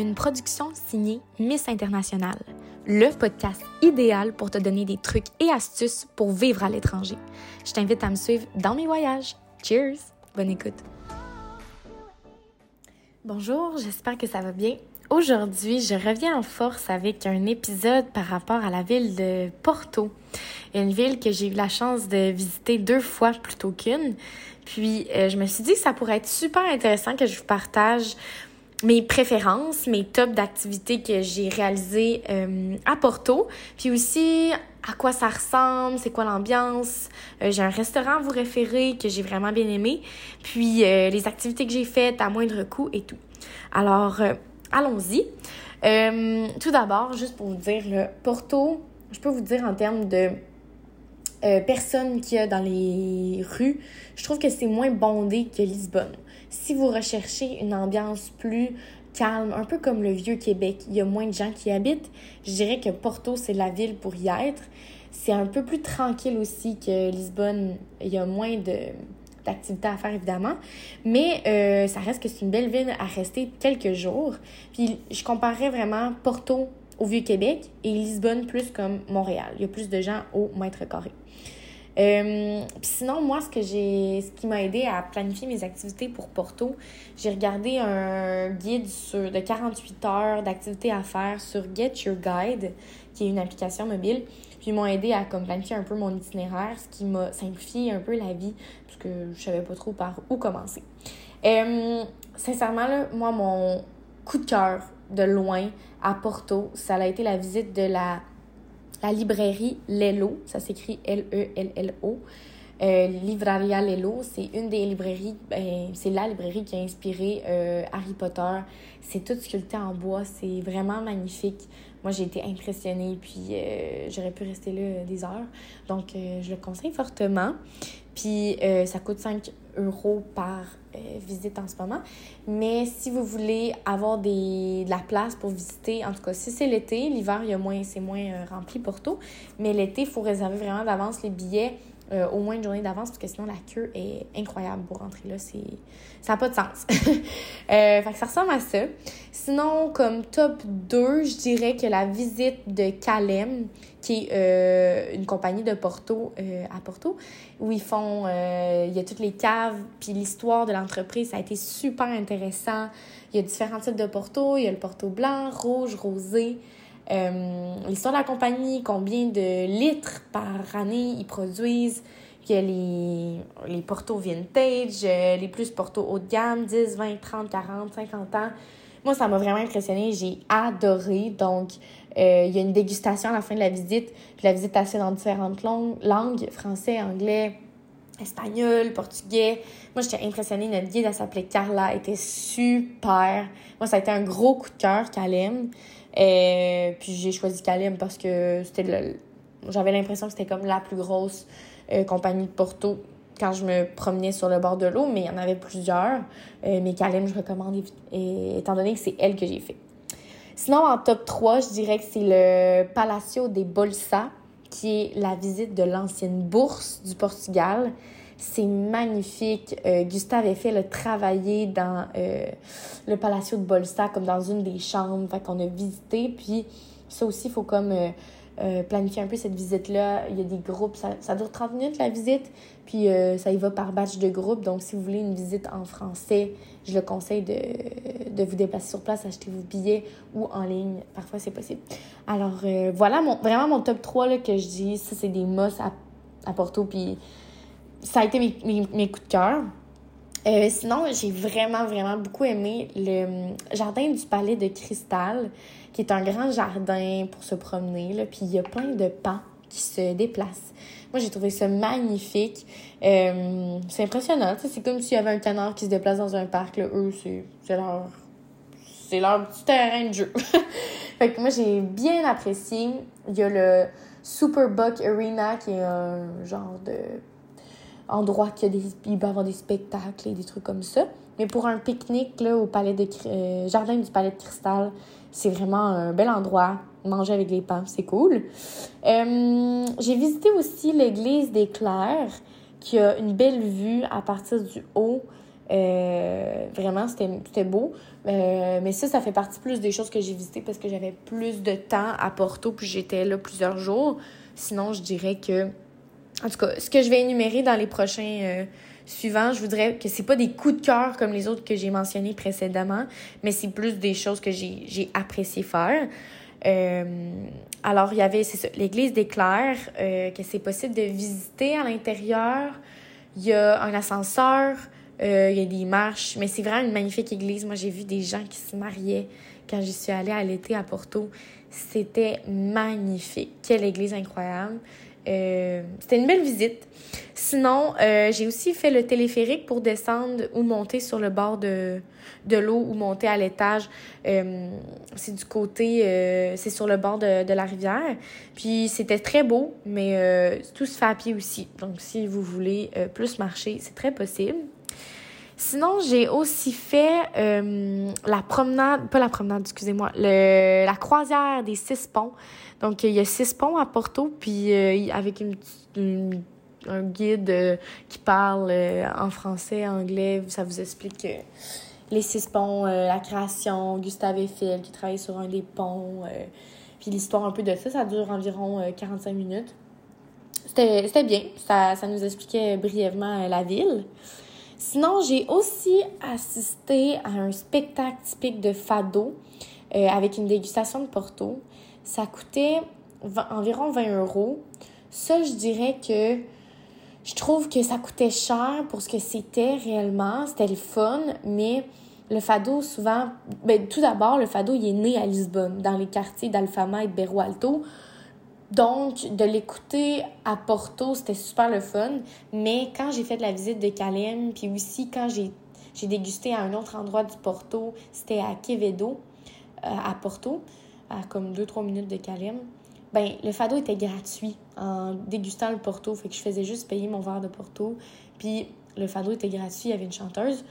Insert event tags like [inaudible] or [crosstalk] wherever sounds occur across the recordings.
une production signée Miss International, le podcast idéal pour te donner des trucs et astuces pour vivre à l'étranger. Je t'invite à me suivre dans mes voyages. Cheers! Bonne écoute! Bonjour, j'espère que ça va bien. Aujourd'hui, je reviens en force avec un épisode par rapport à la ville de Porto, une ville que j'ai eu la chance de visiter deux fois plutôt qu'une. Puis, euh, je me suis dit que ça pourrait être super intéressant que je vous partage mes préférences, mes tops d'activités que j'ai réalisées euh, à Porto, puis aussi à quoi ça ressemble, c'est quoi l'ambiance. Euh, j'ai un restaurant à vous référer que j'ai vraiment bien aimé, puis euh, les activités que j'ai faites à moindre coût et tout. Alors, allons-y. tout d'abord, juste pour vous dire, le Porto, je peux vous dire en termes de personnes qu'il y a dans les rues, je trouve que c'est moins bondé que Lisbonne. Si vous recherchez une ambiance plus calme, un peu comme le vieux Québec, il y a moins de gens qui y habitent, je dirais que Porto, c'est la ville pour y être. C'est un peu plus tranquille aussi que Lisbonne. Il y a moins de d'activités à faire évidemment, mais euh, ça reste que c'est une belle ville à rester quelques jours. Puis je comparais vraiment Porto au Vieux-Québec et Lisbonne plus comme Montréal. Il y a plus de gens au mètre carré. Euh, sinon, moi, ce que ce qui m'a aidé à planifier mes activités pour Porto, j'ai regardé un guide sur, de 48 heures d'activités à faire sur Get Your Guide, qui est une application mobile. Puis ils m'ont aidé à comme, planifier un peu mon itinéraire, ce qui m'a simplifié un peu la vie, parce que je savais pas trop par où commencer. Euh, sincèrement, là, moi, mon coup de cœur de loin à Porto, ça a été la visite de la la librairie Lelo, ça s'écrit L-E-L-L-O. Euh, Livraria Lelo, c'est une des librairies, ben, c'est la librairie qui a inspiré euh, Harry Potter. C'est tout sculpté en bois, c'est vraiment magnifique. Moi, j'ai été impressionnée, puis euh, j'aurais pu rester là des heures. Donc, je le conseille fortement. Puis, ça coûte 5 euros par visite en ce moment. Mais si vous voulez avoir de la place pour visiter, en tout cas, si c'est l'été, l'hiver, il y a moins, c'est moins rempli pour tout. Mais l'été, il faut réserver vraiment d'avance les billets euh, au moins une journée d'avance parce que sinon la queue est incroyable pour rentrer là. Ça n'a pas de sens. [laughs] euh, ça ressemble à ça. Sinon, comme top 2, je dirais que la visite de Calem, qui est euh, une compagnie de Porto euh, à Porto, où ils font, il y a toutes les caves, puis l'histoire de l'entreprise, ça a été super intéressant. Il y a différents types de Porto. Il y a le Porto blanc, rouge, rosé. Euh, l'histoire de la compagnie, combien de litres par année ils produisent, puis les, les portos vintage, euh, les plus portos haut de gamme, 10, 20, 30, 40, 50 ans. Moi, ça m'a vraiment impressionné. J'ai adoré. Donc, euh, il y a une dégustation à la fin de la visite. Puis la visite est assez dans différentes langues, français, anglais, espagnol, portugais. Moi, j'étais impressionnée. Notre guide, elle s'appelait Carla, elle était super. Moi, ça a été un gros coup de cœur qu'elle aime. Et euh, puis j'ai choisi Calim parce que c'était j'avais l'impression que c'était comme la plus grosse euh, compagnie de Porto quand je me promenais sur le bord de l'eau, mais il y en avait plusieurs. Euh, mais Calim, je recommande étant donné que c'est elle que j'ai fait. Sinon, en top 3, je dirais que c'est le Palacio des Bolsa, qui est la visite de l'ancienne bourse du Portugal. C'est magnifique. Euh, Gustave Eiffel a travaillé dans euh, le Palacio de Bolsa, comme dans une des chambres. Fait qu'on a visité. Puis ça aussi, il faut comme euh, planifier un peu cette visite-là. Il y a des groupes. Ça, ça dure 30 minutes, la visite. Puis ça y va par batch de groupe. Donc, si vous voulez une visite en français, je le conseille de, vous déplacer sur place, acheter vos billets ou en ligne. Parfois, c'est possible. Alors, voilà vraiment mon top 3 là, que je dis. Ça, c'est des mosses à, à Porto. Puis ça a été mes, coups de cœur. Euh, sinon, j'ai vraiment, vraiment beaucoup aimé le hum, jardin du palais de cristal, qui est un grand jardin pour se promener. Là, puis il y a plein de pas qui se déplacent. Moi, j'ai trouvé ça magnifique. Euh, c'est impressionnant. C'est comme s'il y avait un canard qui se déplace dans un parc. Là. Eux, c'est leur, c'est leur petit terrain de jeu. [laughs] fait que moi, j'ai bien apprécié. Il y a le Super Buck Arena, qui est un genre de endroit qu'il des, il peut y avoir des spectacles et des trucs comme ça. Mais pour un pique-nique au palais de euh, jardin du palais de cristal, c'est vraiment un bel endroit. Manger avec les pans, c'est cool. Euh, j'ai visité aussi l'église des Claires, qui a une belle vue à partir du haut. Euh, vraiment, c'était beau. Euh, mais ça, ça fait partie plus des choses que j'ai visitées parce que j'avais plus de temps à Porto, puis j'étais là plusieurs jours. Sinon, je dirais que... En tout cas, ce que je vais énumérer dans les prochains euh, suivants, je voudrais que c'est pas des coups de cœur comme les autres que j'ai mentionnés précédemment, mais c'est plus des choses que j'ai apprécié faire. alors, il y avait, l'église des Claires, que c'est possible de visiter à l'intérieur. Il y a un ascenseur, euh, il y a des marches, mais c'est vraiment une magnifique église. Moi, j'ai vu des gens qui se mariaient quand j'y suis allée à l'été à Porto. C'était magnifique. Quelle église incroyable. Euh, c'était une belle visite. Sinon, euh, j'ai aussi fait le téléphérique pour descendre ou monter sur le bord de, de l'eau ou monter à l'étage. c'est du côté, c'est sur le bord de, de, la rivière. Puis c'était très beau, mais tout se fait à pied aussi. Donc si vous voulez plus marcher, c'est très possible. Sinon, j'ai aussi fait euh, la promenade, pas la promenade, excusez-moi, la croisière des six ponts. Donc, il y a six ponts à Porto, puis euh, avec un guide euh, qui parle en français, anglais, ça vous explique les six ponts, la création, Gustave Eiffel qui travaille sur un des ponts, puis l'histoire un peu de ça. Ça dure environ 45 minutes. C'était bien, ça, ça nous expliquait brièvement la ville. Sinon, j'ai aussi assisté à un spectacle typique de fado euh, avec une dégustation de Porto. Ça coûtait environ 20 euros. Ça, je dirais que je trouve que ça coûtait cher pour ce que c'était réellement. C'était le fun, mais le fado, souvent, ben, tout d'abord, le fado, il est né à Lisbonne, dans les quartiers d'Alfama et de Berro Alto. Donc, de l'écouter à Porto, c'était super le fun. Mais quand j'ai fait de la visite de Calem, puis aussi quand j'ai, j'ai dégusté à un autre endroit du Porto, c'était à Quevedo, euh, à Porto, à comme 2-3 minutes de Calem, ben le fado était gratuit en dégustant le Porto. Fait que je faisais juste payer mon verre de Porto. Puis le fado était gratuit, il y avait une chanteuse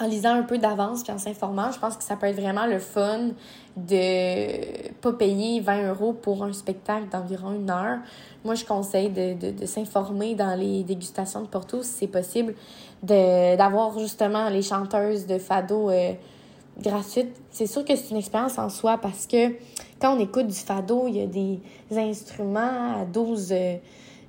en lisant un peu d'avance puis en s'informant, je pense que ça peut être vraiment le fun de pas payer 20 euros pour un spectacle d'environ une heure. Moi, je conseille de, s'informer dans les dégustations de Porto si c'est possible, d'avoir justement les chanteuses de fado euh, gratuites. C'est sûr que c'est une expérience en soi parce que quand on écoute du fado, il y a des instruments à 12...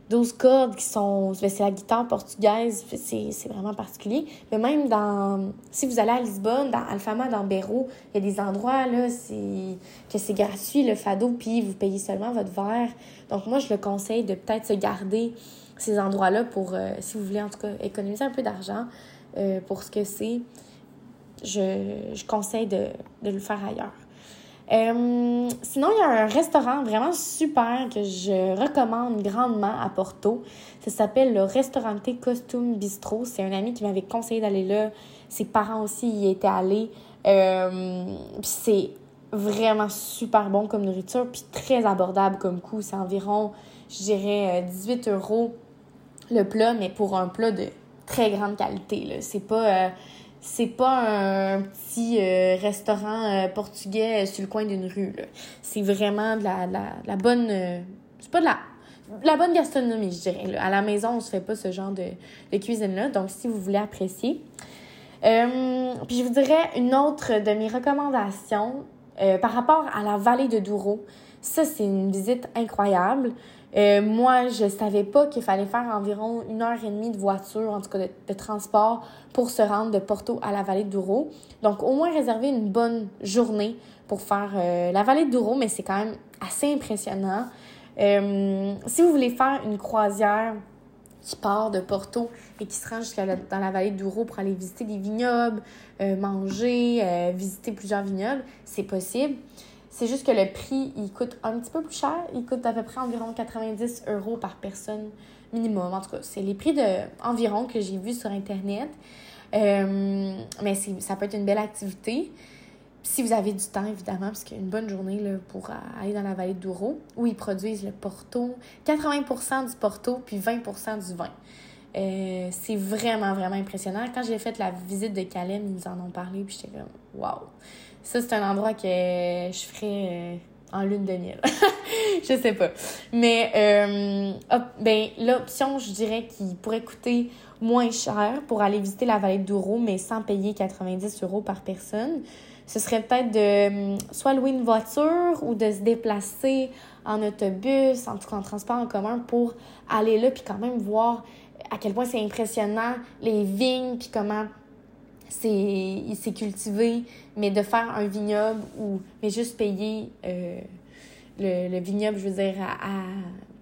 12 cordes qui sont. Ben, c'est la guitare portugaise, c'est vraiment particulier. Mais même dans. Si vous allez à Lisbonne, dans Alfama, dans Béraud, il y a des endroits là, que c'est gratuit le fado, puis vous payez seulement votre verre. Donc moi, je le conseille de peut-être se garder ces endroits-là pour, euh, si vous voulez en tout cas, économiser un peu d'argent euh, pour ce que c'est. Je, je conseille de, de le faire ailleurs. Euh, sinon, il y a un restaurant vraiment super que je recommande grandement à Porto. Ça s'appelle le Restaurante Costume Bistro. C'est un ami qui m'avait conseillé d'aller là. Ses parents aussi y étaient allés. Euh, c'est vraiment super bon comme nourriture, puis très abordable comme coût. C'est environ, je dirais, 18 euh, euros le plat, mais pour un plat de très grande qualité. C'est pas c'est pas un petit euh, restaurant euh, portugais sur le coin d'une rue. C'est vraiment de la, la, bonne. Euh, c'est pas de la. La bonne gastronomie, je dirais. À la maison, on se fait pas ce genre de, de cuisine-là. Donc, si vous voulez apprécier. puis, je vous dirais une autre de mes recommandations par rapport à la vallée de Douro. Ça, c'est une visite incroyable. Euh, moi, je savais pas qu'il fallait faire environ une heure et demie de voiture, en tout cas de, transport, pour se rendre de Porto à la vallée Douro. Donc, au moins réserver une bonne journée pour faire euh, la vallée Douro, mais c'est quand même assez impressionnant. Euh, si vous voulez faire une croisière qui part de Porto et qui se rend jusqu'à dans la vallée Douro pour aller visiter des vignobles, manger, visiter plusieurs vignobles, c'est possible. C'est juste que le prix, il coûte un petit peu plus cher. Il coûte à peu près environ 90 euros par personne minimum. En tout cas, c'est les prix de environ que j'ai vus sur Internet. Euh, mais ça peut être une belle activité. Si vous avez du temps, évidemment, parce qu'il y a une bonne journée là, pour aller dans la vallée Douro, où ils produisent le Porto, 80% du Porto, puis 20% du vin. Euh, c'est vraiment, vraiment impressionnant. Quand j'ai fait la visite de Calais, ils nous en ont parlé, puis j'étais comme, waouh! Ça, c'est un endroit que je ferais euh, en lune de miel. [laughs] je sais pas. Mais, euh, ben, l'option, je dirais, qui pourrait coûter moins cher pour aller visiter la vallée Douro, mais sans payer 90 euros par personne, ce serait peut-être de hum, soit louer une voiture ou de se déplacer en autobus, en tout cas en transport en commun pour aller là, puis quand même voir à quel point c'est impressionnant les vignes, puis comment c'est cultivé, mais de faire un vignoble ou mais juste payer euh, le, vignoble, je veux dire, à,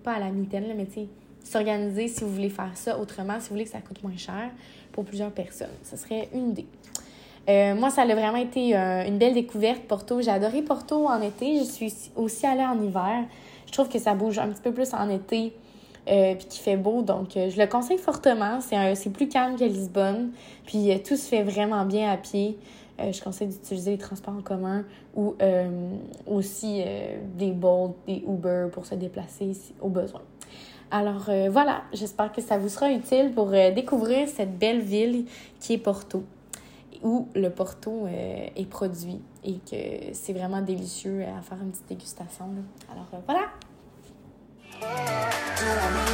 pas à la mitaine, mais tu sais, s'organiser si vous voulez faire ça autrement, si vous voulez que ça coûte moins cher pour plusieurs personnes. Ce serait une idée. Euh, moi, ça a vraiment été euh, une belle découverte, Porto. J'ai adoré Porto en été. Je suis aussi allée en hiver. Je trouve que ça bouge un petit peu plus en été, euh, puis qu'il fait beau. Donc, je le conseille fortement. C'est plus calme que Lisbonne. Puis, tout se fait vraiment bien à pied. je conseille d'utiliser les transports en commun ou aussi des Bolt, des Uber pour se déplacer au besoin. Alors voilà, j'espère que ça vous sera utile pour découvrir cette belle ville qui est Porto où le Porto euh, est produit et que c'est vraiment délicieux à faire une petite dégustation. Alors euh, voilà! to me.